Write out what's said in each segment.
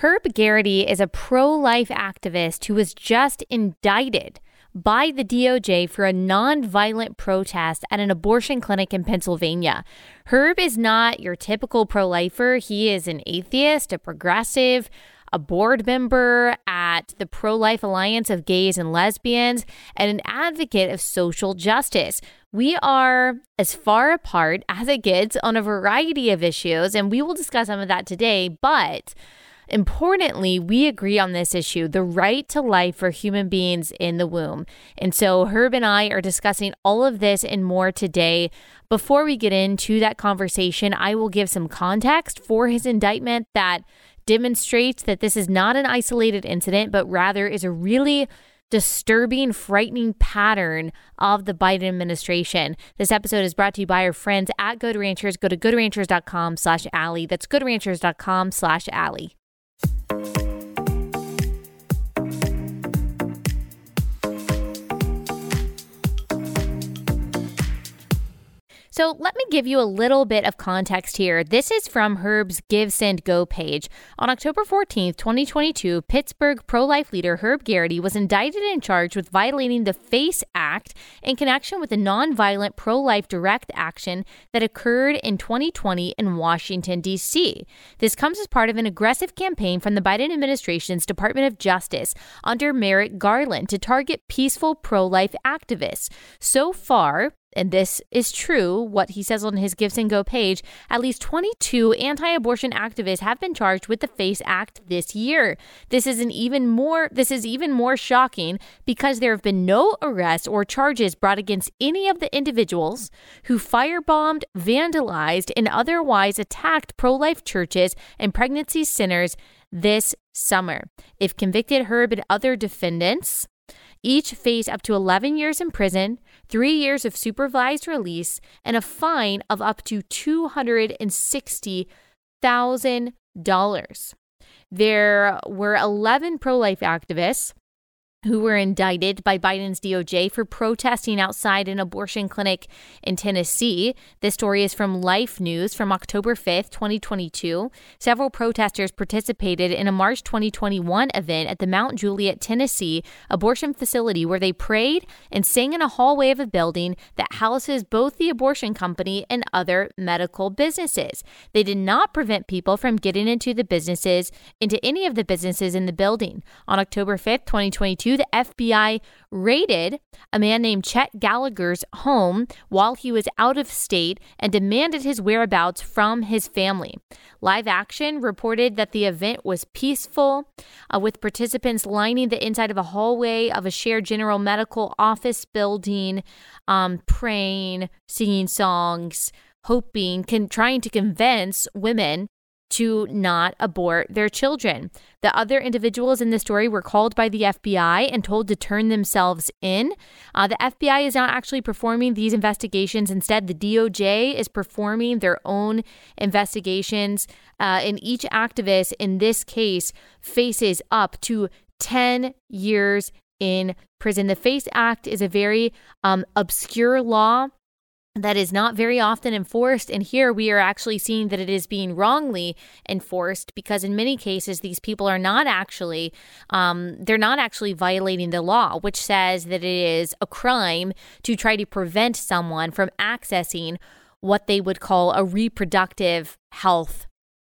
Herb Geraghty is a pro life activist who was just indicted by the DOJ for a nonviolent protest at an abortion clinic in Pennsylvania. Herb is not your typical pro lifer, he is an atheist, a progressive, a board member at the Pro Life Alliance of Gays and Lesbians, and an advocate of social justice. We are as far apart as it gets on a variety of issues, and we will discuss some of that today, but Importantly, we agree on this issue the right to life for human beings in the womb. And so, Herb and I are discussing all of this and more today. Before we get into that conversation, I will give some context for his indictment that demonstrates that this is not an isolated incident, but rather is a really disturbing, frightening pattern of the Biden administration. This episode is brought to you by our friends at Good Ranchers. Go to goodranchers.com slash Allie. That's goodranchers.com slash Allie. Thank you. So let me give you a little bit of context here. This is from Herb's Give Send Go page. On October 14th, 2022, Pittsburgh pro life leader Herb Geraghty was indicted and charged with violating the FACE Act in connection with a nonviolent pro life direct action that occurred in 2020 in Washington, D.C. This comes as part of an aggressive campaign from the Biden administration's Department of Justice under Merrick Garland to target peaceful pro life activists. So far, and this is true, what he says on his Give and Go page, at least 22 anti abortion activists have been charged with the FACE Act this year. This is an even more this is even more shocking because there have been no arrests or charges brought against any of the individuals who firebombed, vandalized, and otherwise attacked pro life churches and pregnancy centers this summer. If convicted, Herb and other defendants each face up to 11 years in prison, three years of supervised release, and a fine of up to $260,000. There were 11 pro life activists who were indicted by Biden's DOJ for protesting outside an abortion clinic in Tennessee. This story is from Life News from October 5th, 2022. Several protesters participated in a March 2021 event at the Mount Juliet, Tennessee abortion facility where they prayed and sang in a hallway of a building that houses both the abortion company and other medical businesses. They did not prevent people from getting into the businesses, into any of the businesses in the building. On October 5th, 2022, the FBI raided a man named Chet Gallagher's home while he was out of state and demanded his whereabouts from his family. Live Action reported that the event was peaceful, uh, with participants lining the inside of a hallway of a shared general medical office building, um, praying, singing songs, hoping, trying to convince women to not abort their children. The other individuals in the story were called by the FBI and told to turn themselves in. Uh, the FBI is not actually performing these investigations. Instead, the DOJ is performing their own investigations. Uh, and each activist in this case faces up to 10 years in prison. The FACE Act is a very um, obscure law that is not very often enforced. And here we are actually seeing that it is being wrongly enforced because in many cases, these people are not actually, um, they're not actually violating the law, which says that it is a crime to try to prevent someone from accessing what they would call a reproductive health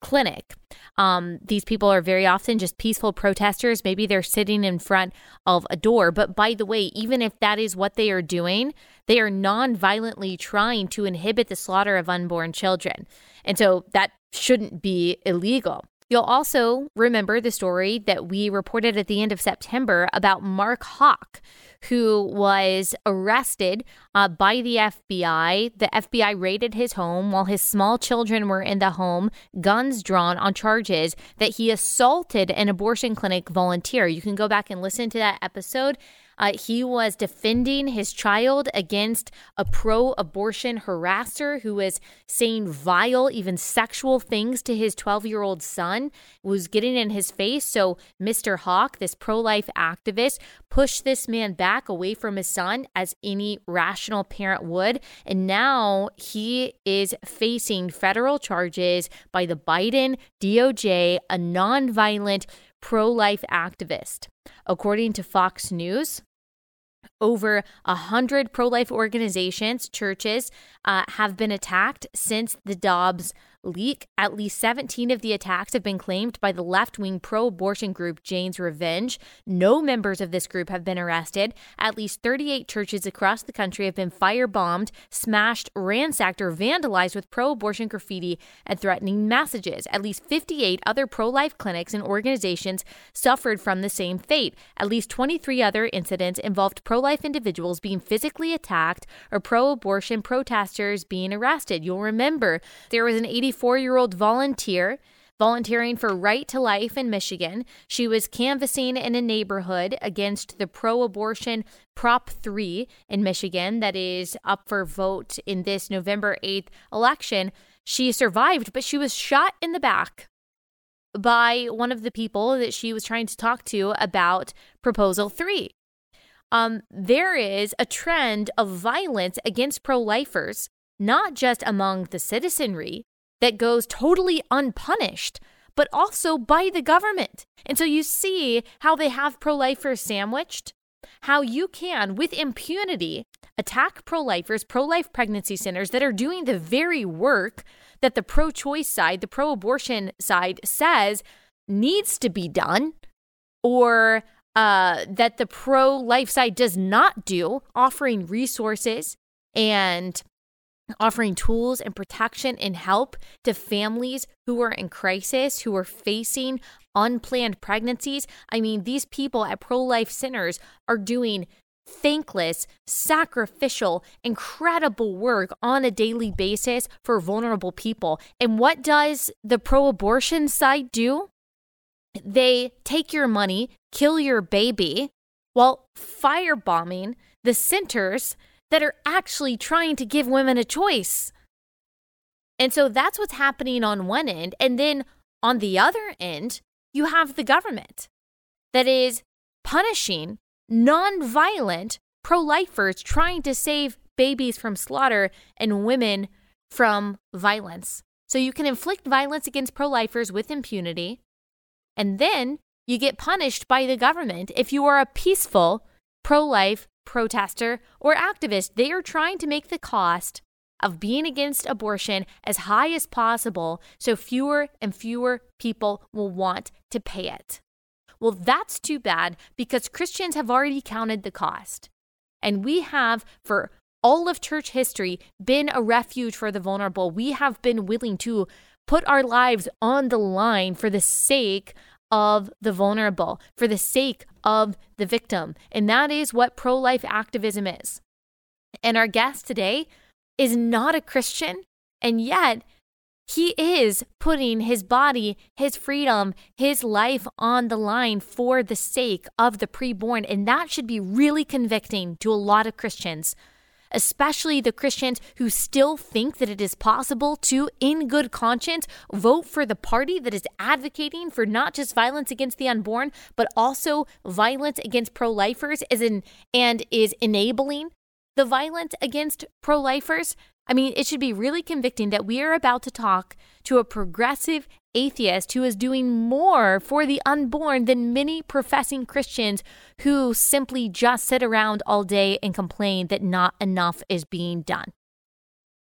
clinic. Um, these people are very often just peaceful protesters. Maybe they're sitting in front of a door. But by the way, even if that is what they are doing, they are non violently trying to inhibit the slaughter of unborn children. And so that shouldn't be illegal. You'll also remember the story that we reported at the end of September about Mark Houck, who was arrested uh, by the FBI. The FBI raided his home while his small children were in the home, guns drawn on charges that he assaulted an abortion clinic volunteer. You can go back and listen to that episode. Uh, he was defending his child against a pro abortion harasser who was saying vile, even sexual things to his 12 year old son, was getting in his face. So, Mr. Houck, this pro life activist, pushed this man back away from his son as any rational parent would. And now he is facing federal charges by the Biden DOJ, a nonviolent pro life activist. According to Fox News, over a hundred pro-life organizations, churches, uh, have been attacked since the Dobbs leak. At least 17 of the attacks have been claimed by the left wing pro abortion group Jane's Revenge. No members of this group have been arrested. At least 38 churches across the country have been firebombed, smashed, ransacked, or vandalized with pro abortion graffiti and threatening messages. At least 58 other pro life clinics and organizations suffered from the same fate. At least 23 other incidents involved pro life individuals being physically attacked or pro abortion protesters being arrested. You'll remember there was an 80 44 year old volunteer volunteering for Right to Life in Michigan. She was canvassing in a neighborhood against the pro abortion Prop 3 in Michigan that is up for vote in this November 8th election. She survived, but she was shot in the back by one of the people that she was trying to talk to about Proposal 3. Um, there is a trend of violence against pro lifers, not just among the citizenry, that goes totally unpunished, but also by the government. And so you see how they have pro lifers sandwiched, how you can, with impunity, attack pro lifers, pro life pregnancy centers that are doing the very work that the pro choice side, the pro abortion side says needs to be done, or uh, that the pro life side does not do, offering resources and offering tools and protection and help to families who are in crisis, who are facing unplanned pregnancies. I mean, these people at pro life centers are doing thankless, sacrificial, incredible work on a daily basis for vulnerable people. And what does the pro abortion side do? They take your money, kill your baby, while firebombing the centers that are actually trying to give women a choice. And so that's what's happening on one end. And then on the other end, you have the government that is punishing non-violent pro-lifers trying to save babies from slaughter and women from violence. So you can inflict violence against pro-lifers with impunity, and then you get punished by the government if you are a peaceful pro-life protester, or activist, they are trying to make the cost of being against abortion as high as possible so fewer and fewer people will want to pay it. Well, that's too bad because Christians have already counted the cost. And we have, for all of church history, been a refuge for the vulnerable. We have been willing to put our lives on the line for the sake of the vulnerable, for the sake of the victim. And that is what pro life activism is. And our guest today is not a Christian, and yet he is putting his body, his freedom, his life on the line for the sake of the preborn. And that should be really convicting to a lot of Christians especially the Christians who still think that it is possible to, in good conscience, vote for the party that is advocating for not just violence against the unborn, but also violence against pro lifers and is enabling the violence against pro lifers. I mean, it should be really convicting that we are about to talk to a progressive atheist who is doing more for the unborn than many professing Christians who simply just sit around all day and complain that not enough is being done.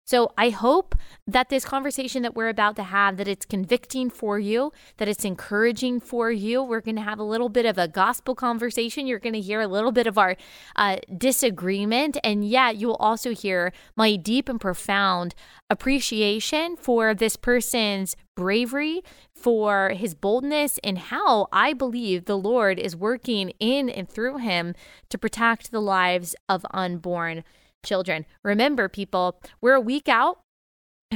So I hope that this conversation that we're about to have that it's convicting for you, that it's encouraging for you. We're going to have a little bit of a gospel conversation. You're going to hear a little bit of our uh, disagreement, and yet you will also hear my deep and profound appreciation for this person's bravery, for his boldness, and how I believe the Lord is working in and through him to protect the lives of unborn children. Remember, people, we're a week out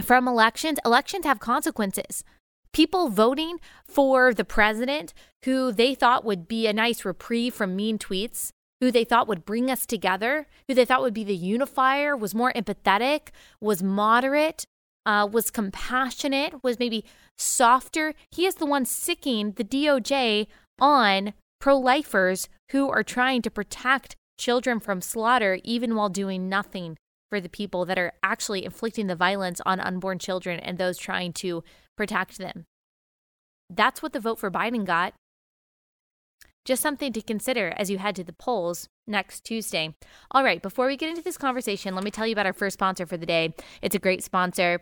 from elections. Elections have consequences. People voting for the president who they thought would be a nice reprieve from mean tweets who they thought would bring us together, who they thought would be the unifier, was more empathetic, was moderate, uh, was compassionate, was maybe softer. He is the one sicking the DOJ on pro lifers who are trying to protect children from slaughter, even while doing nothing for the people that are actually inflicting the violence on unborn children and those trying to protect them. That's what the vote for Biden got. Just something to consider as you head to the polls next Tuesday. All right, before we get into this conversation, let me tell you about our first sponsor for the day. It's a great sponsor,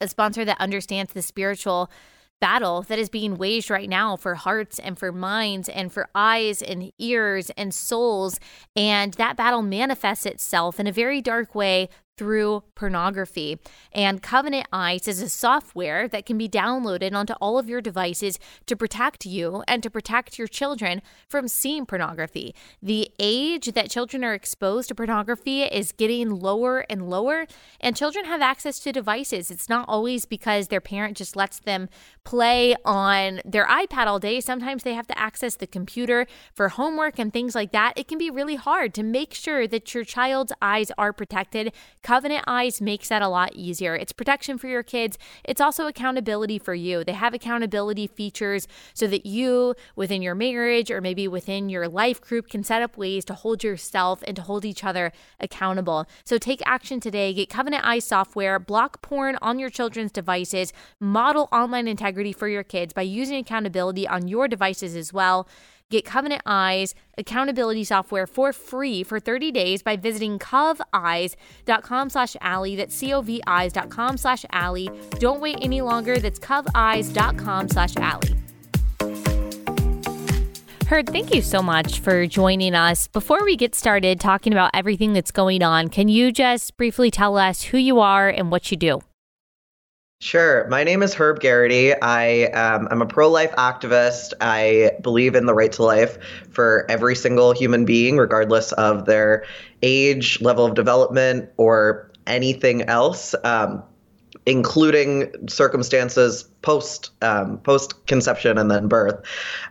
a sponsor that understands the spiritual battle that is being waged right now for hearts and for minds and for eyes and ears and souls. And that battle manifests itself in a very dark way through pornography. And Covenant Eyes is a software that can be downloaded onto all of your devices to protect you and to protect your children from seeing pornography. The age that children are exposed to pornography is getting lower and lower, and children have access to devices. It's not always because their parent just lets them play on their iPad all day. Sometimes they have to access the computer for homework and things like that. It can be really hard to make sure that your child's eyes are protected Covenant Eyes makes that a lot easier. It's protection for your kids, it's also accountability for you. They have accountability features so that you, within your marriage or maybe within your life group, can set up ways to hold yourself and to hold each other accountable. So take action today. Get Covenant Eyes software, block porn on your children's devices, model online integrity for your kids by using accountability on your devices as well. Get Covenant Eyes accountability software for free for 30 days by visiting coveyes.com slash Allie. That's C-O-V-eyes.com slash Allie. Don't wait any longer. That's coveyes.com slash Allie. Herb, thank you so much for joining us. Before we get started talking about everything that's going on, can you just briefly tell us who you are and what you do? Sure. My name is Herb Geraghty. I um, am a pro life activist. I believe in the right to life for every single human being, regardless of their age, level of development, or anything else, um, including circumstances post um, post conception and then birth.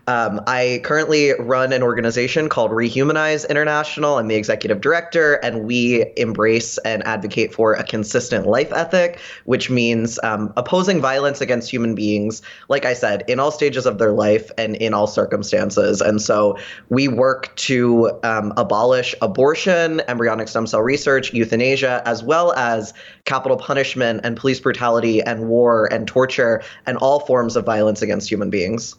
Um, I currently run an organization called Rehumanize International. I'm the executive director, and we embrace and advocate for a consistent life ethic, which means um, opposing violence against human beings, like I said, in all stages of their life and in all circumstances. And so we work to um, abolish abortion, embryonic stem cell research, euthanasia, as well as capital punishment and police brutality and war and torture and all forms of violence against human beings.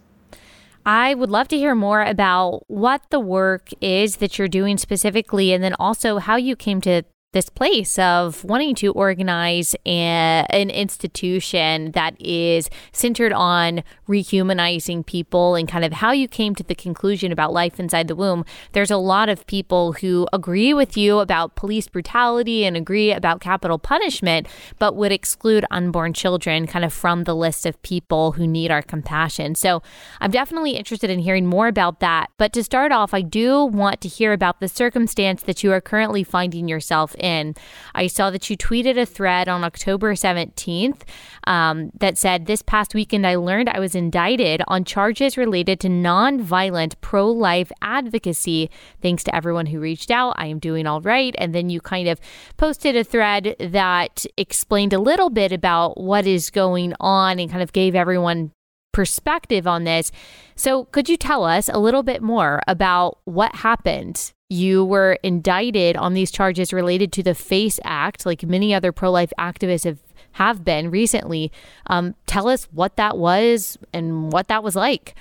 I would love to hear more about what the work is that you're doing specifically, and then also how you came to this place of wanting to organize a, an institution that is centered on rehumanizing people and kind of how you came to the conclusion about life inside the womb. There's a lot of people who agree with you about police brutality and agree about capital punishment, but would exclude unborn children kind of from the list of people who need our compassion. So I'm definitely interested in hearing more about that. But to start off, I do want to hear about the circumstance that you are currently finding yourself in. I saw that you tweeted a thread on October 17th um, that said, This past weekend, I learned I was indicted on charges related to nonviolent pro life advocacy. Thanks to everyone who reached out. I am doing all right. And then you kind of posted a thread that explained a little bit about what is going on and kind of gave everyone perspective on this. So, could you tell us a little bit more about what happened you were indicted on these charges related to the FACE Act, like many other pro life activists have, have been recently. Um, tell us what that was and what that was like.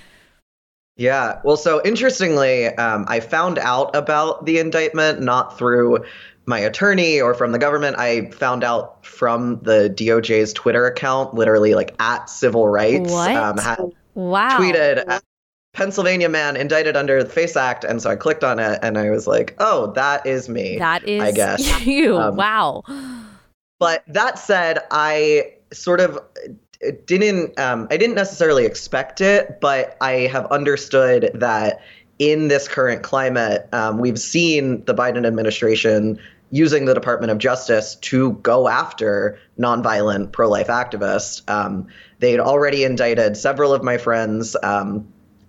Yeah. Well, so interestingly, um, I found out about the indictment not through my attorney or from the government. I found out from the DOJ's Twitter account, literally like at civil rights. What? Um, had wow. Tweeted Pennsylvania man indicted under the FACE Act, and so I clicked on it, and I was like, "Oh, that is me." That is, I guess you. Um, wow. But that said, I sort of didn't. Um, I didn't necessarily expect it, but I have understood that in this current climate, um, we've seen the Biden administration using the Department of Justice to go after nonviolent pro-life activists. Um, they'd already indicted several of my friends. Um,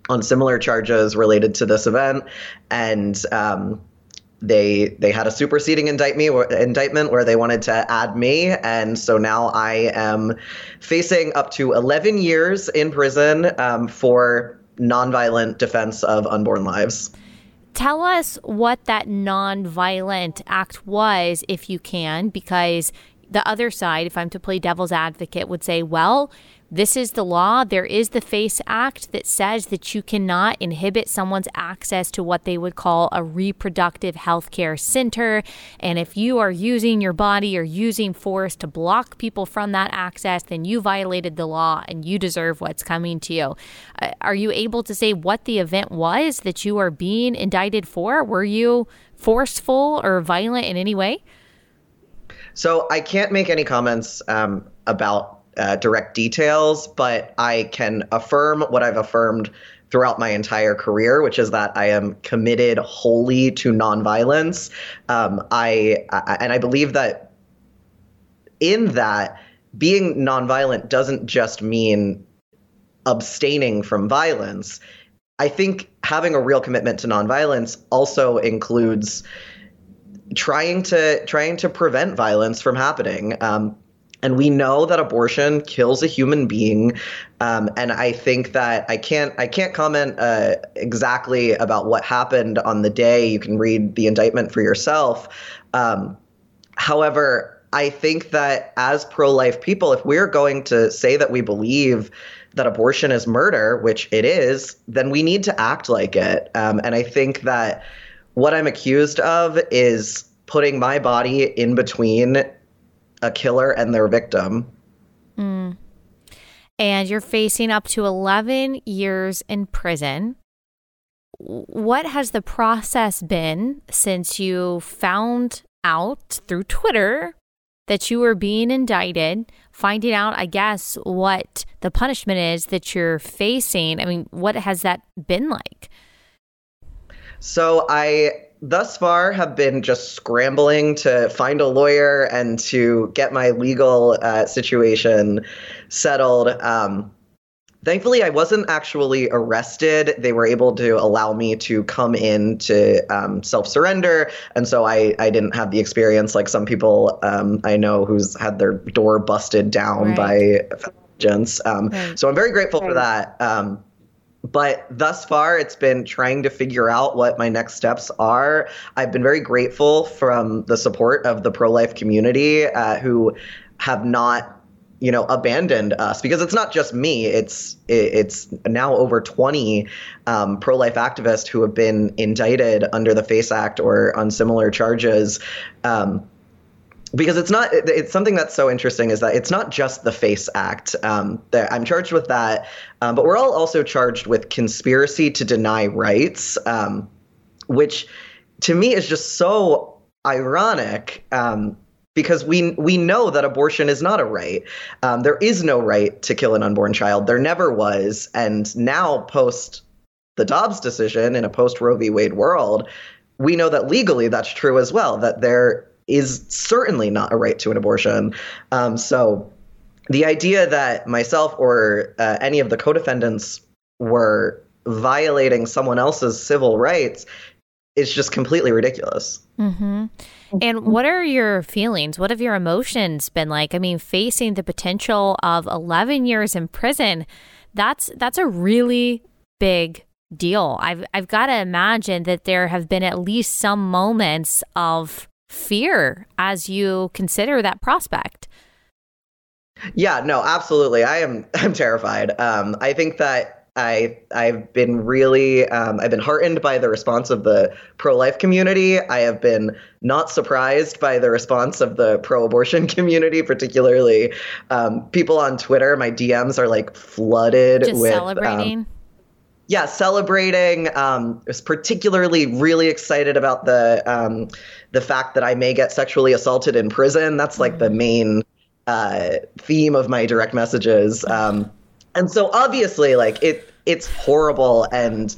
on similar charges related to this event, and um, they they had a superseding indict me, indictment where they wanted to add me, and so now I am facing up to 11 years in prison um, for nonviolent defense of unborn lives. Tell us what that nonviolent act was, if you can, because the other side, if I'm to play devil's advocate, would say, well, this is the law. There is the FACE Act that says that you cannot inhibit someone's access to what they would call a reproductive health care center. And if you are using your body or using force to block people from that access, then you violated the law and you deserve what's coming to you. Uh, are you able to say what the event was that you are being indicted for? Were you forceful or violent in any way? So I can't make any comments um, about uh, direct details, but I can affirm what I've affirmed throughout my entire career, which is that I am committed wholly to nonviolence. Um, I, I and I believe that in that being nonviolent doesn't just mean abstaining from violence. I think having a real commitment to nonviolence also includes trying to trying to prevent violence from happening. Um, and we know that abortion kills a human being. Um, and i think that i can't i can't comment uh, exactly about what happened on the day. You can read the indictment for yourself. Um, however i think that as pro-life people if we're going to say that we believe that abortion is murder which it is then we need to act like it. Um, and i think that what i'm accused of is putting my body in between a killer and their victim. Mm. And you're facing up to 11 years in prison. What has the process been since you found out through Twitter that you were being indicted, finding out, I guess, what the punishment is that you're facing? I mean, what has that been like? So I thus far have been just scrambling to find a lawyer and to get my legal uh, situation settled. Um, thankfully, I wasn't actually arrested. They were able to allow me to come in to um, self surrender. And so I, I didn't have the experience like some people um, I know who's had their door busted down right. by agents. Um, right. So I'm very grateful right. for that. But thus far it's been trying to figure out what my next steps are. I've been very grateful from the support of the pro-life community uh, who have not you know abandoned us. Because it's not just me it's it's now over 20 um, pro-life activists who have been indicted under the face act or on similar charges. Um, because it's not it's something that's so interesting is that it's not just the face act um, that i'm charged with that um, but we're all also charged with conspiracy to deny rights um, which to me is just so ironic um, because we we know that abortion is not a right. Um, there is no right to kill an unborn child. There never was. And now post the dobbs decision in a post roe v. Wade world we know that legally that's true as well that there is certainly not a right to an abortion. Um, so the idea that myself or uh, any of the co-defendants were violating someone else's civil rights is just completely ridiculous. Mm-hmm. And what are your feelings? What have your emotions been like? I mean, facing the potential of 11 years in prison, that's that's a really big deal. I've I've got to imagine that there have been at least some moments of fear as you consider that prospect. Yeah, no, absolutely. I am I'm terrified. Um, I think that I I've been really um, I've been heartened by the response of the pro life community. I have been not surprised by the response of the pro abortion community, particularly um, people on Twitter. My DMs are like flooded Just with um, celebrating yeah, celebrating. Um, was particularly really excited about the um, the fact that I may get sexually assaulted in prison. That's like the mm-hmm. main uh, theme of my direct messages. Um, and so obviously, like it, it's horrible and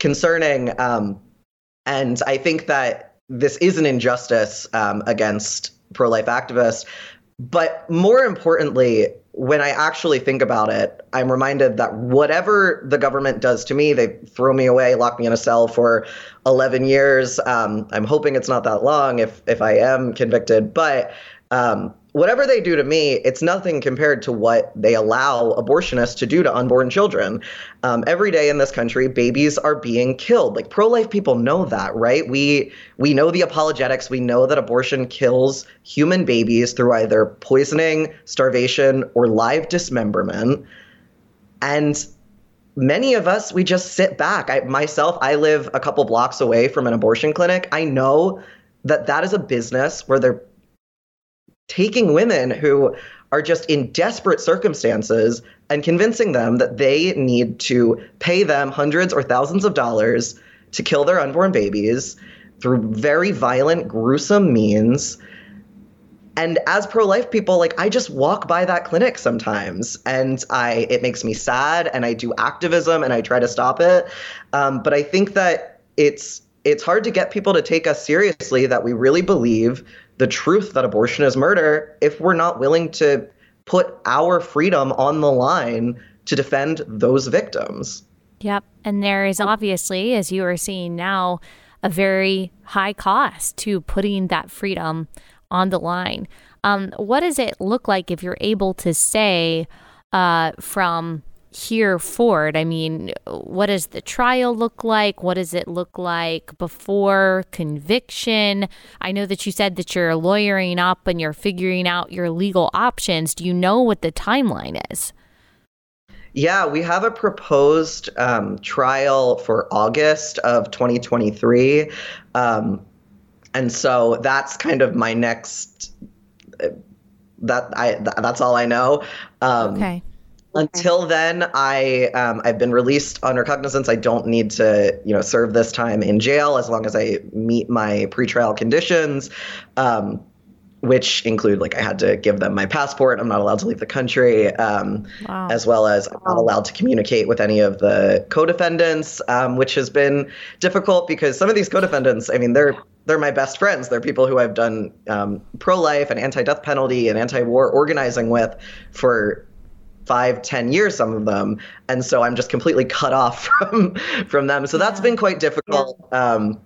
concerning. Um, and I think that this is an injustice um, against pro life activists. But more importantly, when I actually think about it, I'm reminded that whatever the government does to me, they throw me away, lock me in a cell for 11 years. Um, I'm hoping it's not that long if if I am convicted, but um, whatever they do to me, it's nothing compared to what they allow abortionists to do to unborn children. Um, every day in this country, babies are being killed. Like pro-life people know that, right? We we know the apologetics. We know that abortion kills human babies through either poisoning, starvation, or live dismemberment. And many of us we just sit back. I myself, I live a couple blocks away from an abortion clinic. I know that that is a business where they're taking women who are just in desperate circumstances and convincing them that they need to pay them hundreds or thousands of dollars to kill their unborn babies through very violent, gruesome means. And as pro-life people, like I just walk by that clinic sometimes, and I it makes me sad, and I do activism, and I try to stop it. Um, but I think that it's it's hard to get people to take us seriously that we really believe the truth that abortion is murder if we're not willing to put our freedom on the line to defend those victims. Yep. And there is obviously, as you are seeing now, a very high cost to putting that freedom on the line. Um, what does it look like if you're able to say uh, from here forward? I mean, what does the trial look like? What does it look like before conviction? I know that you said that you're lawyering up and you're figuring out your legal options. Do you know what the timeline is? Yeah, we have a proposed um, trial for August of 2023. Um, and so that's kind of my next that I that's all I know. Um, okay. Until then, I um, I've been released on recognizance. I don't need to you know serve this time in jail as long as I meet my pretrial conditions. Um, which include like I had to give them my passport. I'm not allowed to leave the country, um, wow. as well as I'm not allowed to communicate with any of the co-defendants, um, which has been difficult because some of these co-defendants, I mean, they're they're my best friends. They're people who I've done um, pro-life and anti-death penalty and anti-war organizing with for five, ten years, some of them, and so I'm just completely cut off from from them. So that's been quite difficult. Yeah. Um,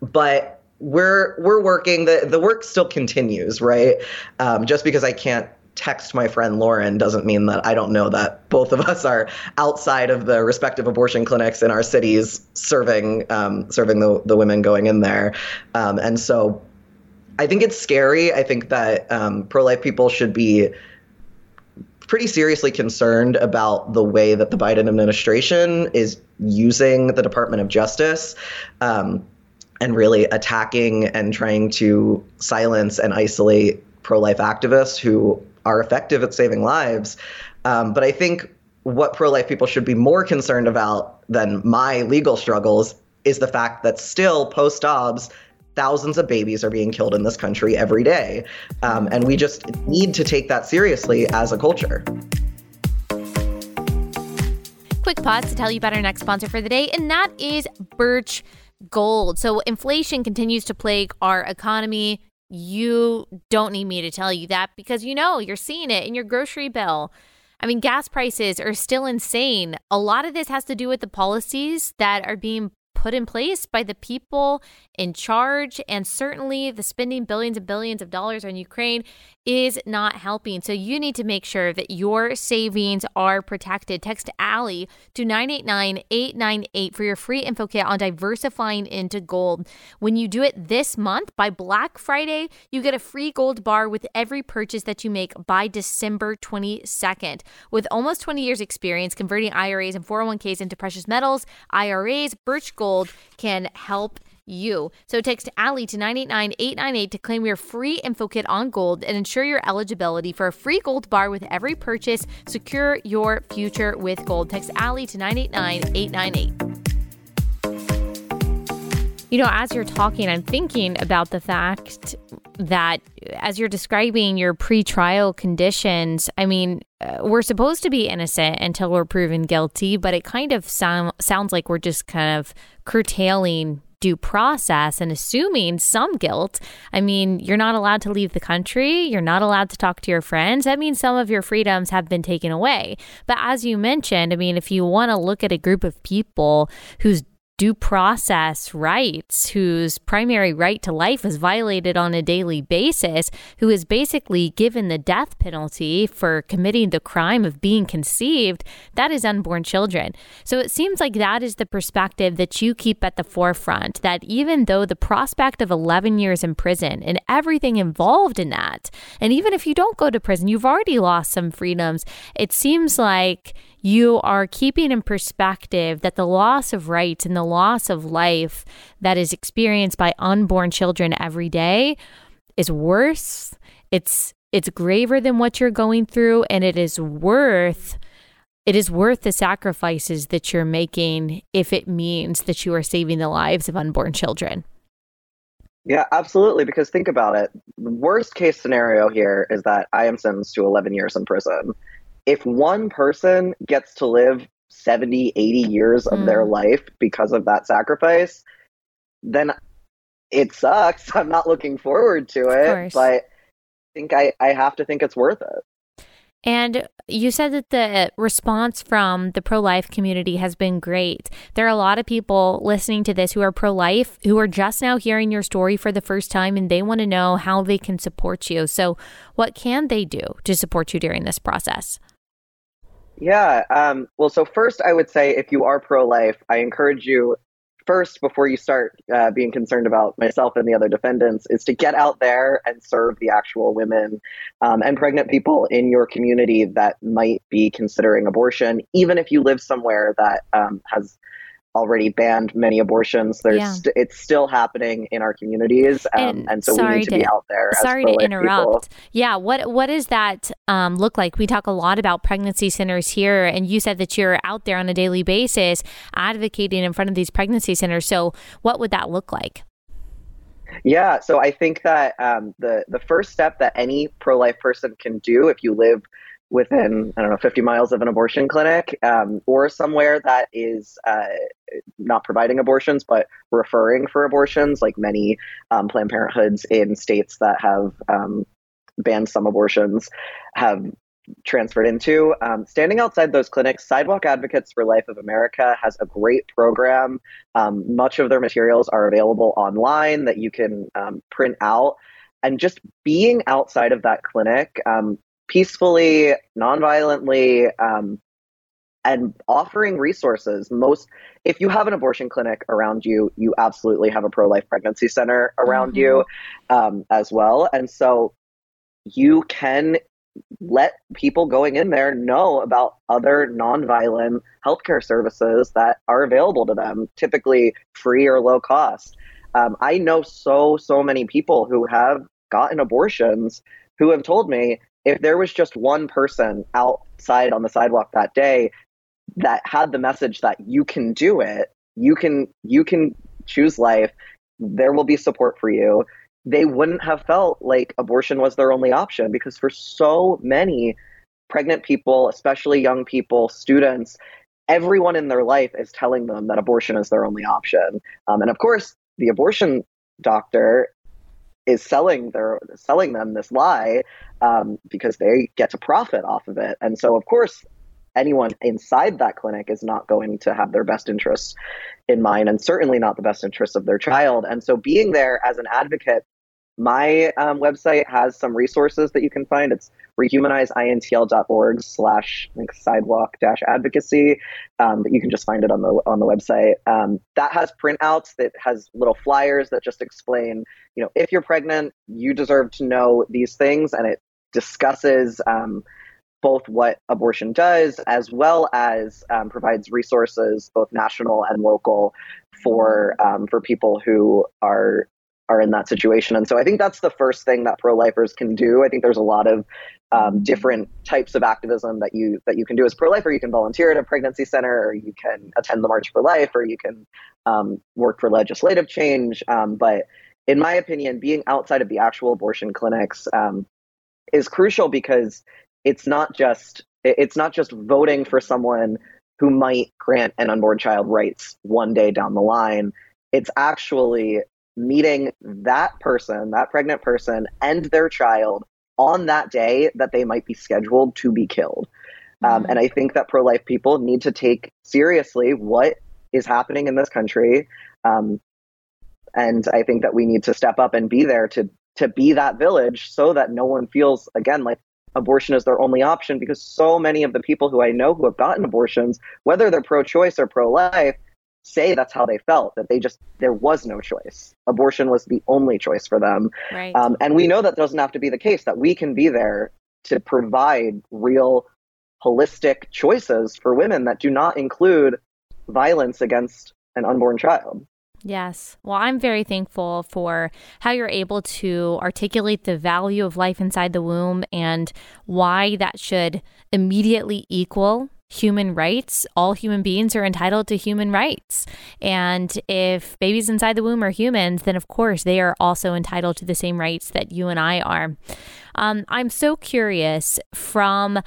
but we're we're working. the The work still continues, right? Um, just because I can't text my friend Lauren doesn't mean that I don't know that both of us are outside of the respective abortion clinics in our cities serving um, serving the the women going in there, um, and so. I think it's scary. I think that um, pro life people should be pretty seriously concerned about the way that the Biden administration is using the Department of Justice. Um, and really attacking and trying to silence and isolate pro life activists who are effective at saving lives. Um, but I think what pro life people should be more concerned about than my legal struggles is the fact that still post Dobbs, thousands of babies are being killed in this country every day. Um, and we just need to take that seriously as a culture. Quick pause to tell you about our next sponsor for the day, and that is Birch Gold. So, inflation continues to plague our economy. You don't need me to tell you that because you know you're seeing it in your grocery bill. I mean, gas prices are still insane. A lot of this has to do with the policies that are being put in place by the people in charge. And certainly the spending billions and billions of dollars on Ukraine is not helping. So you need to make sure that your savings are protected. Text Allie to 989 898 for your free info kit on diversifying into gold. When you do it this month by Black Friday, you get a free gold bar with every purchase that you make by December 22nd. With almost 20 years experience converting IRAs and 401ks into precious metals, IRAs, Birch Gold can help you. So text Allie to 989-898 to claim your free info kit on gold and ensure your eligibility for a free gold bar with every purchase. Secure your future with gold. Text Allie to 989-898. You know, as you're talking, I'm thinking about the fact that as you're describing your pre-trial conditions, I mean, uh, we're supposed to be innocent until we're proven guilty, but it kind of sound, sounds like we're just kind of curtailing due process and assuming some guilt, I mean, you're not allowed to leave the country, you're not allowed to talk to your friends. That means some of your freedoms have been taken away. But as you mentioned, I mean, if you want to look at a group of people whose due process rights, whose primary right to life is violated on a daily basis, who is basically given the death penalty for committing the crime of being conceived, that is unborn children. So it seems like that is the perspective that you keep at the forefront that even though the prospect of 11 years in prison and everything involved in that, and even if you don't go to prison, you've already lost some freedoms, it seems like you are keeping in perspective that the loss of rights and the loss of life that is experienced by unborn children every day is worse. It's it's graver than what you're going through and it is worth it is worth the sacrifices that you're making if it means that you are saving the lives of unborn children. Yeah, absolutely. Because think about it. The worst case scenario here is that I am sentenced to 11 years in prison if one person gets to live 70, 80 years of mm. their life because of that sacrifice, then it sucks. I'm not looking forward to it, but I think I, I have to think it's worth it. And you said that the response from the pro life community has been great. There are a lot of people listening to this who are pro life, who are just now hearing your story for the first time, and they want to know how they can support you. So, what can they do to support you during this process? Yeah. Um, well, so first, I would say if you are pro life, I encourage you first, before you start uh, being concerned about myself and the other defendants, is to get out there and serve the actual women um, and pregnant people in your community that might be considering abortion, even if you live somewhere that um, has already banned many abortions. There's yeah. st- it's still happening in our communities, um, and, and, so we need to, to, be out there. Sorry to interrupt. People. Yeah, what what does that um, look like? We talk a lot about pregnancy centers here, and you said that you're out there on a daily basis advocating in front of these pregnancy centers. So, what would that look like? Yeah, so I think that um, the the first step that any pro life person can do if you live within I don't know 50 miles of an abortion clinic um, or somewhere that is uh, not providing abortions but referring for abortions, like many um, Planned Parenthoods in states that have um, banned some abortions have transferred into. Um, standing outside those clinics, Sidewalk Advocates for Life of America has a great program. Um, much of their materials are available online that you can um, print out and just being outside of that clinic um, peacefully, nonviolently, um, and offering resources. Most, if you have an abortion clinic around you, you absolutely have a pro life pregnancy center around mm-hmm. you um, as well. And so you can let people going in there know about other nonviolent healthcare services that are available to them, typically free or low cost. Um, I know so, so many people who have gotten abortions who have told me if there was just one person outside on the sidewalk that day that had the message that you can do it, you can you can choose life, there will be support for you. They wouldn't have felt like abortion was their only option because for so many pregnant people, especially young people, students, everyone in their life is telling them that abortion is their only option. Um, and of course, the abortion doctor is selling their selling them this lie um, because they get to profit off of it. And so, of course, anyone inside that clinic is not going to have their best interests in mind, and certainly not the best interests of their child. And so, being there as an advocate my um, website has some resources that you can find. It's rehumanizeintl.org slash sidewalk dash advocacy. Um, but you can just find it on the on the website. Um, that has printouts that has little flyers that just explain, you know, if you're pregnant, you deserve to know these things, and it discusses um, both what abortion does as well as um, provides resources both national and local for um, for people who are are in that situation. And so I think that's the first thing that pro-lifers can do. I think there's a lot of um, different types of activism that you that you can do as pro-lifer. You can volunteer at a pregnancy center, or you can attend the March for Life, or you can um, work for legislative change. Um, but in my opinion, being outside of the actual abortion clinics um, is crucial because it's not just it's not just voting for someone who might grant an unborn child rights one day down the line It's actually meeting that person, that pregnant person, and their child on that day that they might be scheduled to be killed. Um, mm-hmm. Um, and I think that pro life people need to take seriously what is happening in this country. Um, and I think that we need to step up and be there to to be that village so that no one feels again like abortion is their only option because so many of the people who I know who have gotten abortions, whether they're pro choice or pro life, say that's how they felt that they just there was no choice abortion was the only choice for them right. um, and we know that doesn't have to be the case that we can be there to provide real holistic choices for women that do not include violence against an unborn child Yes. Well, I'm very thankful for how you're able to articulate the value of life inside the womb and why that should immediately equal human rights. All human beings are entitled to human rights. And if babies inside the womb are humans, then of course they are also entitled to the same rights that you and I are. Um, I'm so curious from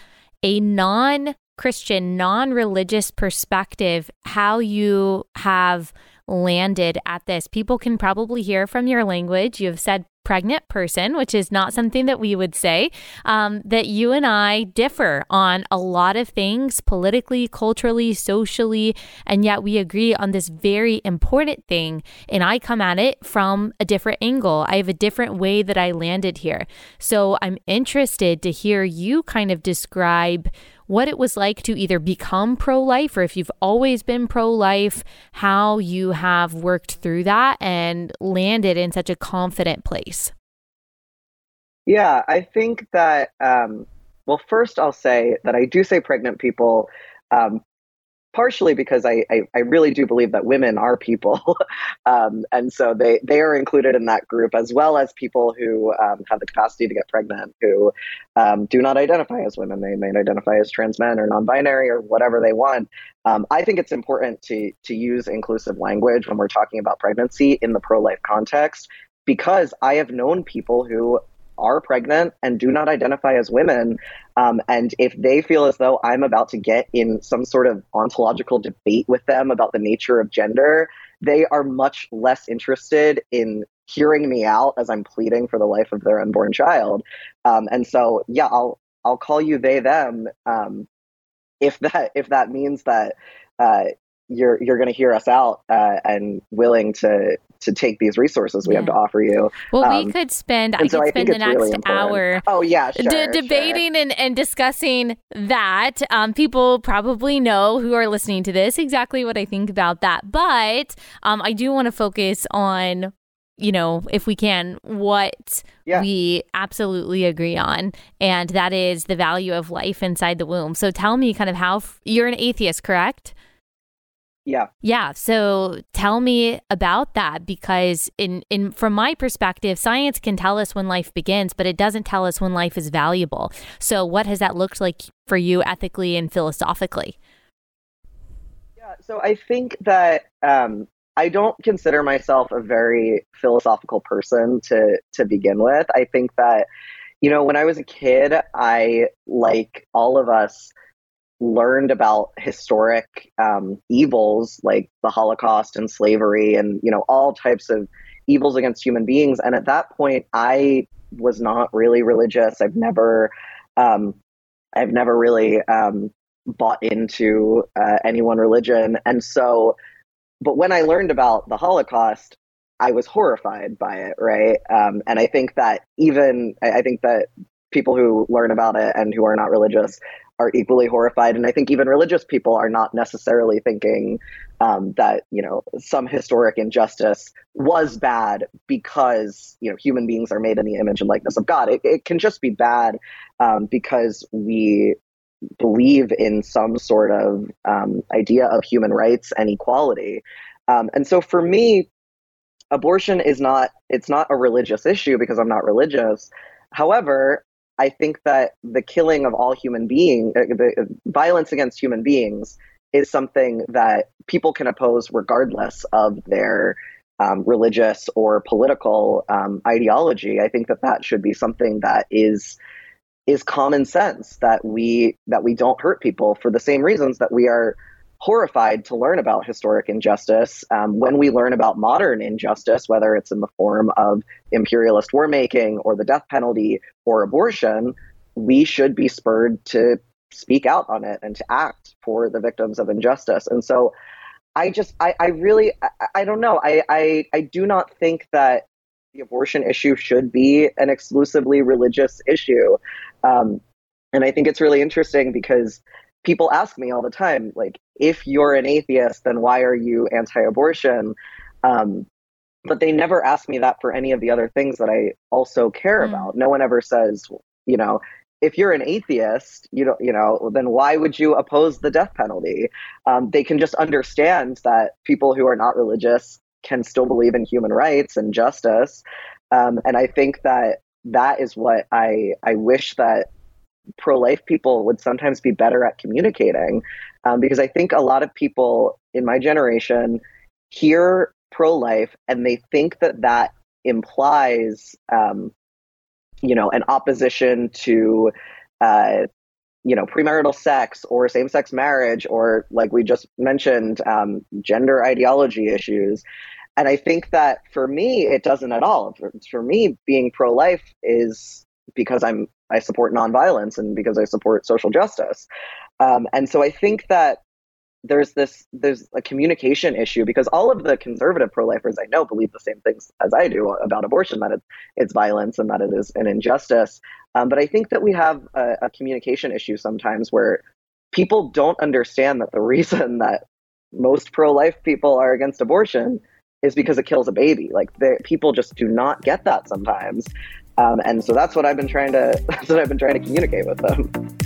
a non Christian, non religious perspective, how you have landed at this. People can probably hear from your language. You have said pregnant person, which is not something that we would say, um, that you and I differ on a lot of things politically, culturally, socially, and yet we agree on this very important thing. And I come at it from a different angle. I have a different way that I landed here. So I'm interested to hear you kind of describe what it was like to either become pro life or if you've always been pro life, how you have worked through that and landed in such a confident place. Yeah, I think that, um, well, first I'll say that I do say pregnant people um, partially because I, I, I, really do believe that women are people. um, and so they, they are included in that group, as well as people who um, have the capacity to get pregnant, who um, do not identify as women. They may identify as trans men or non binary or whatever they want. Um, I think it's important to, to use inclusive language when we're talking about pregnancy in the pro life context. Because I have known people who are pregnant and do not identify as women. Um, and if they feel as though I'm about to get in some sort of ontological debate with them about the nature of gender, they are much less interested in hearing me out as I'm pleading for the life of their unborn child. Um, and so, yeah, I'll I'll call you they them um, if that if that means that uh, you're you're going to hear us out uh, and willing to to take these resources we yeah. have to offer you. Well, um, we could spend I so could spend the next really hour. Oh yeah, sure, d- debating sure. and, and discussing that. Um, people probably know who are listening to this exactly what I think about that, but um, I do want to focus on you know, if we can, what yeah. we absolutely agree on, and that is the value of life inside the womb. So tell me kind of how f- you're an atheist, correct? Yeah. Yeah. So tell me about that because in in from my perspective, science can tell us when life begins, but it doesn't tell us when life is valuable. So what has that looked like for you ethically and philosophically? Yeah, so I think that um I don't consider myself a very philosophical person to to begin with. I think that you know, when I was a kid, I like all of us learned about historic um, evils like the Holocaust and slavery and you know all types of evils against human beings. And at that point, I was not really religious. I've never, um, I've never really um, bought into uh, any one religion, and so. But when I learned about the Holocaust, I was horrified by it, right? Um, and I think that even I think that people who learn about it and who are not religious are equally horrified. And I think even religious people are not necessarily thinking um, that you know some historic injustice was bad because you know human beings are made in the image and likeness of God. It, it can just be bad um, because we believe in some sort of um, idea of human rights and equality. Um, and so for me, abortion is not it's not a religious issue because I'm not religious. However, I think that the killing of all human beings, uh, the uh, violence against human beings, is something that people can oppose regardless of their um, religious or political um, ideology. I think that that should be something that is is common sense that we that we don't hurt people for the same reasons that we are horrified to learn about historic injustice. Um, when we learn about modern injustice, whether it's in the form of imperialist war making or the death penalty or abortion, we should be spurred to speak out on it and to act for the victims of injustice. And so I just, I, I really, I, I don't know. I, I, I do not think that the abortion issue should be an exclusively religious issue. Um, and I think it's really interesting because people ask me all the time, like, if you're an atheist, then why are you anti abortion? Um, but they never ask me that for any of the other things that I also care mm. about. No one ever says, you know, if you're an atheist, you know, you know, then why would you oppose the death penalty? Um, they can just understand that people who are not religious can still believe in human rights and justice. Um, and I think that that is what I I wish that pro-life people would sometimes be better at communicating, um, because I think a lot of people in my generation hear pro-life and they think that that implies, um, you know, an opposition to. Uh, you know premarital sex or same-sex marriage or like we just mentioned um, gender ideology issues and i think that for me it doesn't at all for, for me being pro-life is because i'm i support nonviolence and because i support social justice um, and so i think that there's this there's a communication issue because all of the conservative pro-lifers I know believe the same things as I do about abortion that it's it's violence and that it is an injustice. Um, but I think that we have a, a communication issue sometimes where people don't understand that the reason that most pro-life people are against abortion is because it kills a baby. Like people just do not get that sometimes, um, and so that's what I've been trying to that's what I've been trying to communicate with them.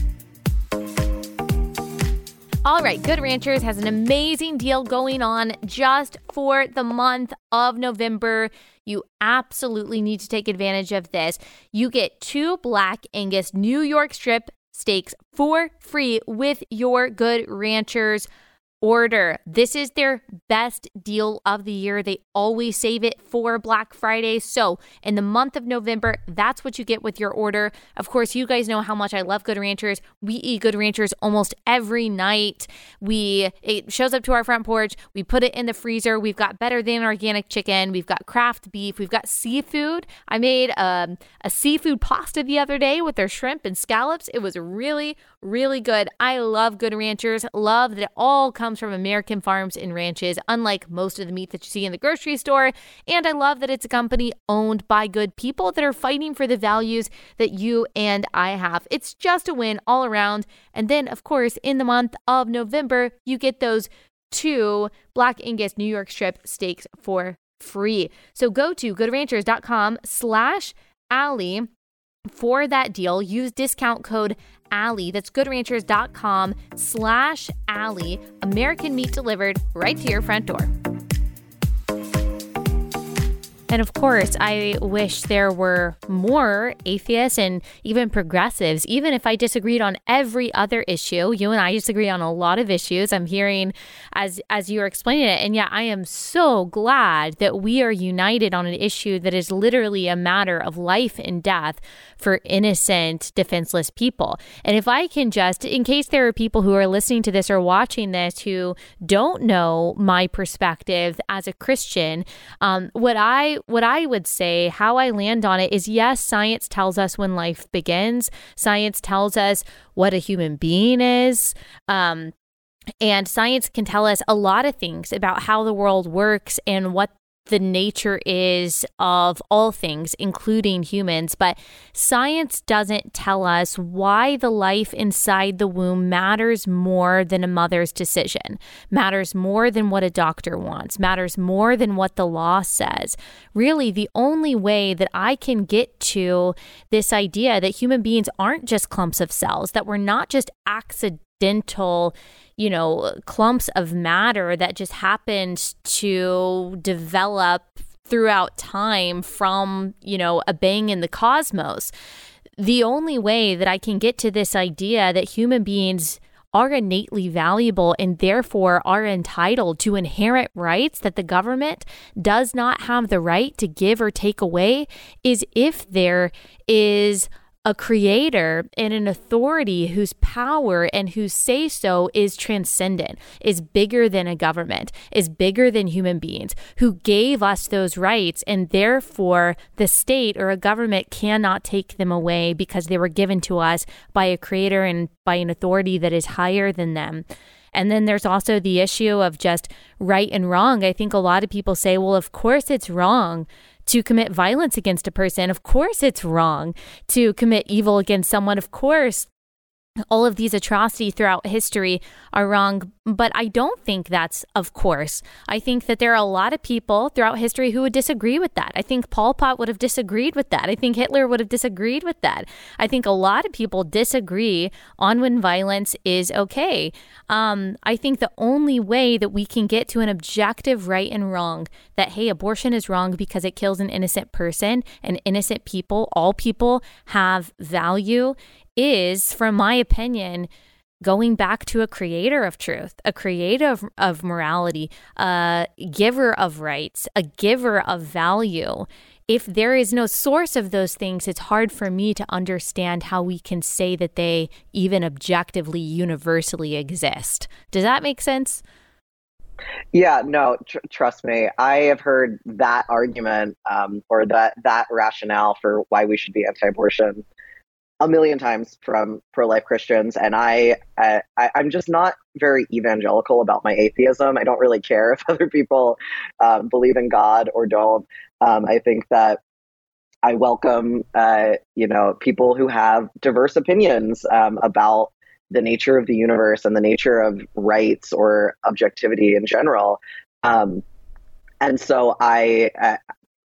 All right, Good Ranchers has an amazing deal going on just for the month of November. You absolutely need to take advantage of this. You get two Black Angus New York strip steaks for free with your Good Ranchers order. This is their best deal of the year. They always save it for Black Friday. So, in the month of November, that's what you get with your order. Of course, you guys know how much I love Good Ranchers. We eat Good Ranchers almost every night. We it shows up to our front porch. We put it in the freezer. We've got better than organic chicken. We've got craft beef. We've got seafood. I made um, a seafood pasta the other day with their shrimp and scallops. It was really, really good. I love Good Ranchers. Love that it all comes from American farms and ranches, unlike most of the meat that you see in the grocery store. And I love that it's a company owned by good people that are fighting for the values that you and I have. It's just a win all around. And then, of course, in the month of November, you get those two Black Angus New York strip steaks for free. So go to goodranchers.com slash Allie for that deal. Use discount code Allie. That's goodranchers.com slash Allie. American meat delivered right to your front door. And of course, I wish there were more atheists and even progressives, even if I disagreed on every other issue. You and I disagree on a lot of issues. I'm hearing as as you're explaining it. And yeah, I am so glad that we are united on an issue that is literally a matter of life and death for innocent, defenseless people. And if I can just, in case there are people who are listening to this or watching this who don't know my perspective as a Christian, um, what I what I would say, how I land on it is yes, science tells us when life begins. Science tells us what a human being is. Um, and science can tell us a lot of things about how the world works and what the nature is of all things, including humans, but science doesn't tell us why the life inside the womb matters more than a mother's decision, matters more than what a doctor wants, matters more than what the law says. Really, the only way that I can get to this idea that human beings aren't just clumps of cells, that we're not just accidental you know, clumps of matter that just happened to develop throughout time from, you know, a bang in the cosmos. The only way that I can get to this idea that human beings are innately valuable and therefore are entitled to inherent rights that the government does not have the right to give or take away is if there is a creator and an authority whose power and whose say so is transcendent, is bigger than a government, is bigger than human beings, who gave us those rights, and therefore the state or a government cannot take them away because they were given to us by a creator and by an authority that is higher than them. And then there's also the issue of just right and wrong. I think a lot of people say, well, of course it's wrong to commit violence against a person. Of course, it's wrong to commit evil against someone. Of course, all of these atrocities throughout history are wrong, but I don't think that's of course. I think that there are a lot of people throughout history who would disagree with that. I think Pol Pot would have disagreed with that. I think Hitler would have disagreed with that. I think a lot of people disagree on when violence is okay. Um, I think the only way that we can get to an objective right and wrong that, hey, abortion is wrong because it kills an innocent person and innocent people, all people have value is, from my opinion, going back to a creator of truth, a creator of, of morality, a giver of rights, a giver of value. If there is no source of those things, it's hard for me to understand how we can say that they even objectively, universally exist. Does that make sense? Yeah, no, tr- trust me. I have heard that argument um, or that that rationale for why we should be anti-abortion a million times from pro-life Christians, and I, uh, I am just not very evangelical about my atheism. I don't really care if other people um, believe in God or don't. Um, I think that I welcome, uh, you know, people who have diverse opinions um, about the nature of the universe and the nature of rights or objectivity in general. Um, and so I,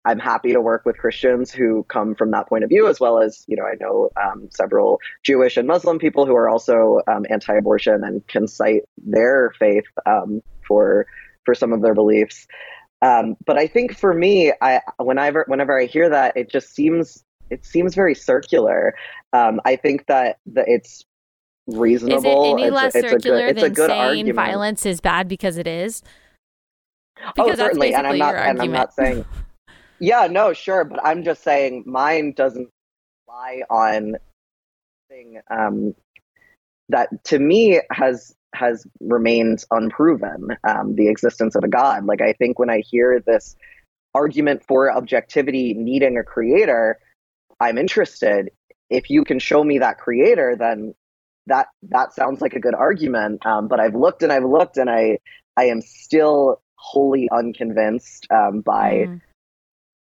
I'm happy to work with Christians who come from that point of view, as well as, you know, I know um, several Jewish and Muslim people who are also um, anti-abortion and can cite their faith um, for for some of their beliefs. Um, but I think for me, I whenever whenever I hear that, it just seems it seems very circular. Um, I think that that it's reasonable. Is it any it's less it's circular a good, than saying argument. violence is bad because it is? Oh, because oh, certainly, and I'm not, and I'm not saying yeah, no, sure, but I'm just saying mine doesn't rely on thing um, that to me has has remained unproven. Um, the existence of a god. Like I think when I hear this argument for objectivity needing a creator, I'm interested. If you can show me that creator, then that that sounds like a good argument. Um, but I've looked and I've looked and I I am still wholly unconvinced um, by mm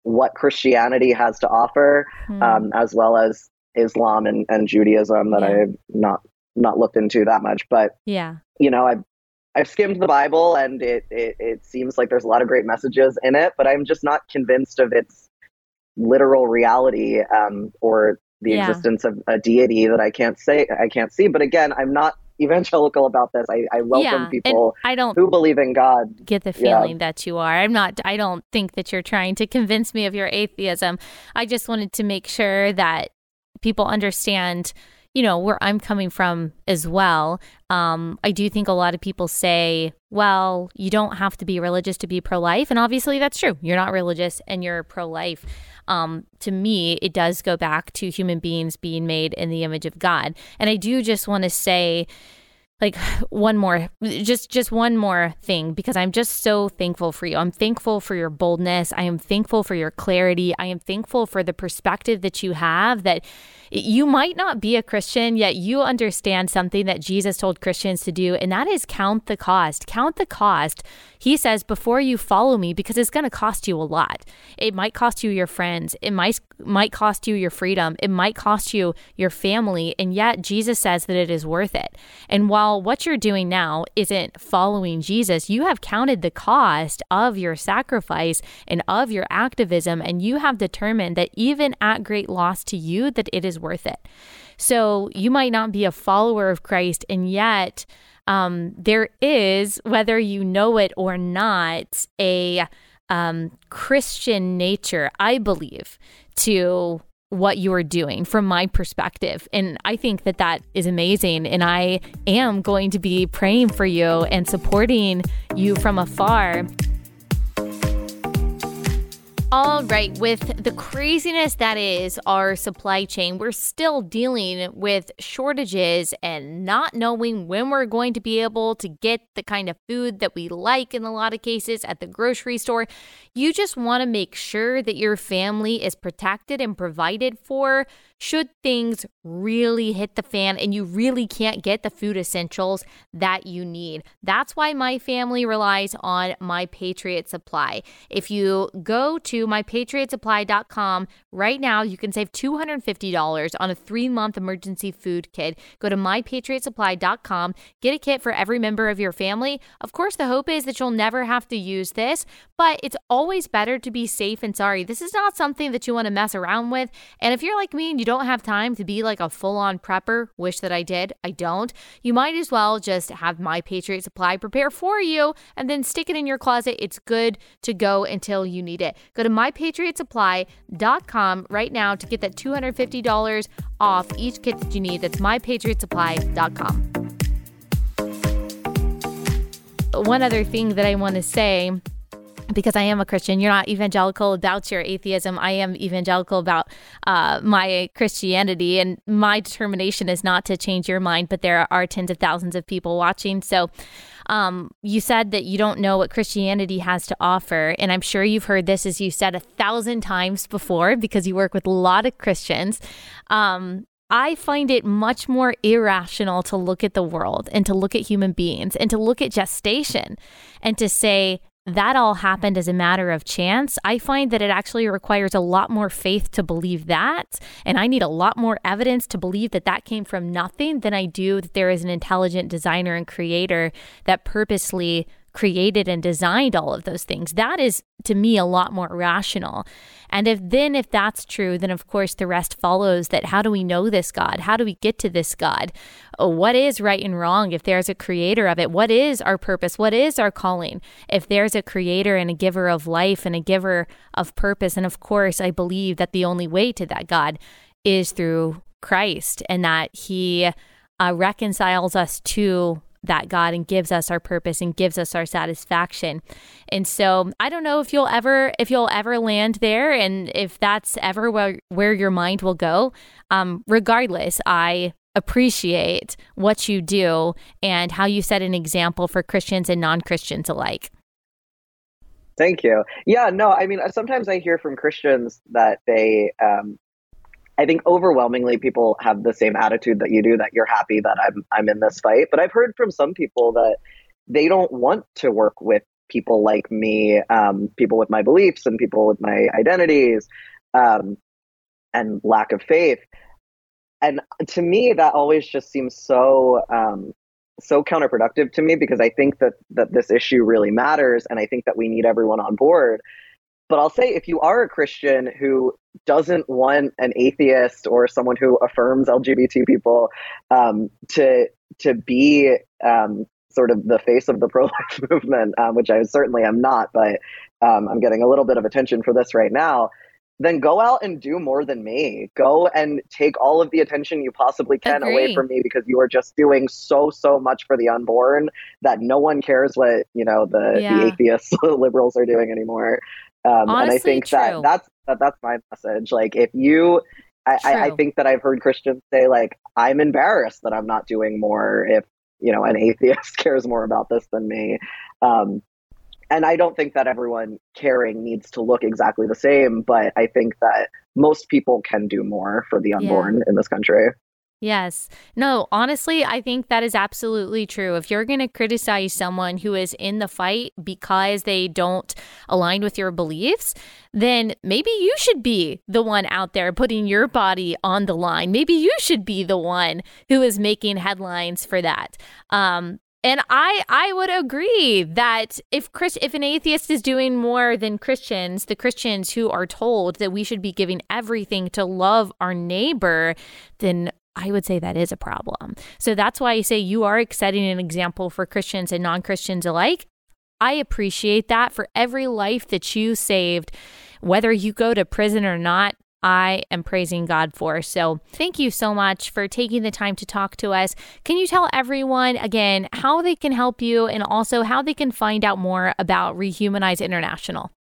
what Christianity has to offer, mm. um, as well as Islam and, and Judaism that yeah. I've not not looked into that much. But yeah, you know, I've I've skimmed the Bible and it, it it seems like there's a lot of great messages in it, but I'm just not convinced of its literal reality um, or the yeah. existence of a deity that I can't say I can't see. But again, I'm not evangelical about this. I, I welcome yeah, people I don't who believe in God. Get the feeling yeah. that you are. I'm not I don't think that you're trying to convince me of your atheism. I just wanted to make sure that people understand you know where I'm coming from as well. Um, I do think a lot of people say, "Well, you don't have to be religious to be pro-life," and obviously that's true. You're not religious and you're pro-life. Um, to me, it does go back to human beings being made in the image of God. And I do just want to say, like one more just just one more thing because i'm just so thankful for you. I'm thankful for your boldness. I am thankful for your clarity. I am thankful for the perspective that you have that you might not be a Christian, yet you understand something that Jesus told Christians to do, and that is count the cost. Count the cost. He says, before you follow me, because it's going to cost you a lot. It might cost you your friends. It might might cost you your freedom. It might cost you your family. And yet Jesus says that it is worth it. And while what you're doing now isn't following Jesus, you have counted the cost of your sacrifice and of your activism. And you have determined that even at great loss to you, that it is worth it. So you might not be a follower of Christ, and yet um, there is, whether you know it or not, a um, Christian nature, I believe, to what you are doing from my perspective. And I think that that is amazing. And I am going to be praying for you and supporting you from afar. All right, with the craziness that is our supply chain, we're still dealing with shortages and not knowing when we're going to be able to get the kind of food that we like in a lot of cases at the grocery store. You just want to make sure that your family is protected and provided for should things really hit the fan and you really can't get the food essentials that you need. That's why my family relies on My Patriot Supply. If you go to mypatriotsupply.com right now, you can save $250 on a three month emergency food kit. Go to mypatriotsupply.com, get a kit for every member of your family. Of course, the hope is that you'll never have to use this, but it's always better to be safe and sorry. This is not something that you want to mess around with. And if you're like me and you don't don't have time to be like a full on prepper, wish that I did, I don't, you might as well just have My Patriot Supply prepare for you and then stick it in your closet. It's good to go until you need it. Go to mypatriotsupply.com right now to get that $250 off each kit that you need. That's mypatriotsupply.com. One other thing that I want to say because I am a Christian. You're not evangelical about your atheism. I am evangelical about uh, my Christianity, and my determination is not to change your mind. But there are tens of thousands of people watching. So, um, you said that you don't know what Christianity has to offer, and I'm sure you've heard this, as you said, a thousand times before, because you work with a lot of Christians. Um, I find it much more irrational to look at the world and to look at human beings and to look at gestation and to say, that all happened as a matter of chance, I find that it actually requires a lot more faith to believe that. And I need a lot more evidence to believe that that came from nothing than I do that there is an intelligent designer and creator that purposely created and designed all of those things. That is to me a lot more rational. And if then if that's true, then of course the rest follows that how do we know this God? How do we get to this God? Oh, what is right and wrong if there's a creator of it? What is our purpose? What is our calling? If there's a creator and a giver of life and a giver of purpose, and of course I believe that the only way to that God is through Christ and that he uh, reconciles us to that God and gives us our purpose and gives us our satisfaction. And so I don't know if you'll ever if you'll ever land there and if that's ever where, where your mind will go. Um, regardless, I appreciate what you do and how you set an example for Christians and non-Christians alike. Thank you. Yeah, no, I mean, sometimes I hear from Christians that they um, I think overwhelmingly people have the same attitude that you do that you're happy that I'm I'm in this fight. But I've heard from some people that they don't want to work with people like me, um, people with my beliefs and people with my identities um, and lack of faith. And to me, that always just seems so um, so counterproductive to me because I think that that this issue really matters, and I think that we need everyone on board. But I'll say if you are a Christian who doesn't want an atheist or someone who affirms LGBT people um, to to be um, sort of the face of the pro life movement, um, which I certainly am not, but um, I'm getting a little bit of attention for this right now. Then go out and do more than me. Go and take all of the attention you possibly can Agree. away from me because you are just doing so so much for the unborn that no one cares what you know the, yeah. the atheist liberals are doing anymore. Um, Honestly, and I think true. that that's that, that's my message. Like if you, I, I, I think that I've heard Christians say like I'm embarrassed that I'm not doing more. If you know an atheist cares more about this than me. Um, and I don't think that everyone caring needs to look exactly the same, but I think that most people can do more for the unborn yeah. in this country. Yes. No, honestly, I think that is absolutely true. If you're going to criticize someone who is in the fight because they don't align with your beliefs, then maybe you should be the one out there putting your body on the line. Maybe you should be the one who is making headlines for that. Um, and I I would agree that if Chris if an atheist is doing more than Christians, the Christians who are told that we should be giving everything to love our neighbor, then I would say that is a problem. So that's why I say you are setting an example for Christians and non Christians alike. I appreciate that for every life that you saved, whether you go to prison or not. I am praising God for. So, thank you so much for taking the time to talk to us. Can you tell everyone again how they can help you and also how they can find out more about Rehumanize International?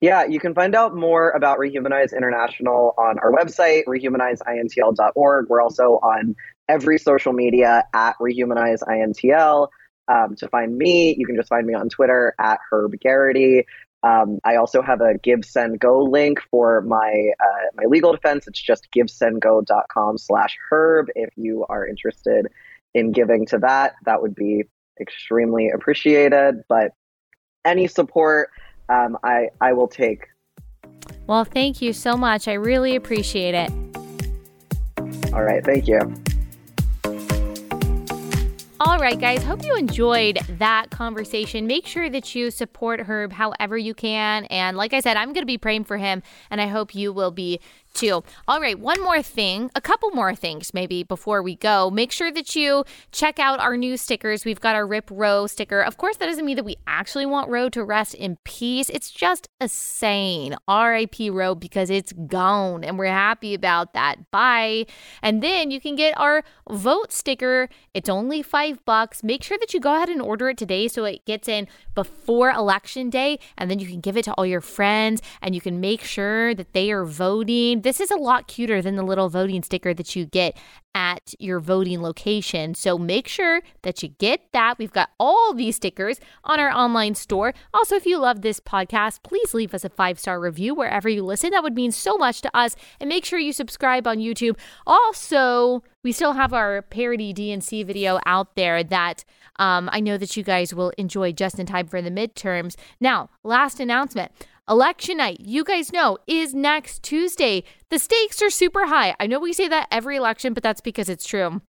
Yeah, you can find out more about Rehumanize International on our website, rehumanizeintl.org. We're also on every social media at rehumanizeintl. Um, to find me, you can just find me on Twitter at Herb Geraghty. Um, I also have a Give Send Go link for my uh, my legal defense. It's just givesendgo.com slash herb. If you are interested in giving to that, that would be extremely appreciated. But any support, um, I I will take. Well, thank you so much. I really appreciate it. All right, thank you. All right, guys, hope you enjoyed that conversation. Make sure that you support Herb however you can. And like I said, I'm going to be praying for him, and I hope you will be too. All right, one more thing, a couple more things maybe before we go. Make sure that you check out our new stickers. We've got our Rip Roe sticker. Of course, that doesn't mean that we actually want Roe to rest in peace. It's just a saying, RIP Roe, because it's gone, and we're happy about that. Bye. And then you can get our vote sticker. It's only five bucks. Make sure that you go ahead and order it today so it gets in before election day, and then you can give it to all your friends and you can make sure that they are voting. This is a lot cuter than the little voting sticker that you get at your voting location. So make sure that you get that. We've got all these stickers on our online store. Also, if you love this podcast, please leave us a five star review wherever you listen. That would mean so much to us. And make sure you subscribe on YouTube. Also, we still have our parody DNC video out there that um, I know that you guys will enjoy just in time for the midterms. Now, last announcement. Election night, you guys know, is next Tuesday. The stakes are super high. I know we say that every election, but that's because it's true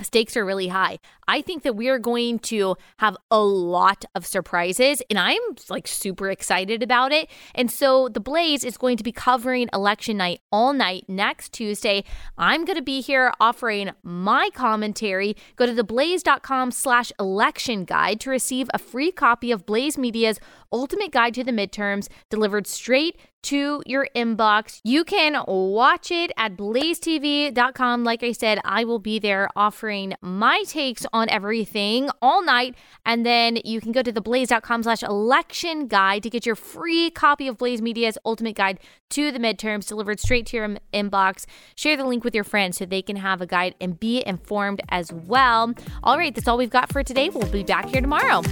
stakes are really high. I think that we are going to have a lot of surprises and I'm like super excited about it. And so the Blaze is going to be covering election night all night next Tuesday. I'm going to be here offering my commentary. Go to theblaze.com slash election guide to receive a free copy of Blaze Media's ultimate guide to the midterms delivered straight to your inbox. You can watch it at blazetv.com. Like I said, I will be there offering my takes on everything all night. And then you can go to theblaze.com slash election guide to get your free copy of Blaze Media's ultimate guide to the midterms delivered straight to your inbox. Share the link with your friends so they can have a guide and be informed as well. All right, that's all we've got for today. We'll be back here tomorrow.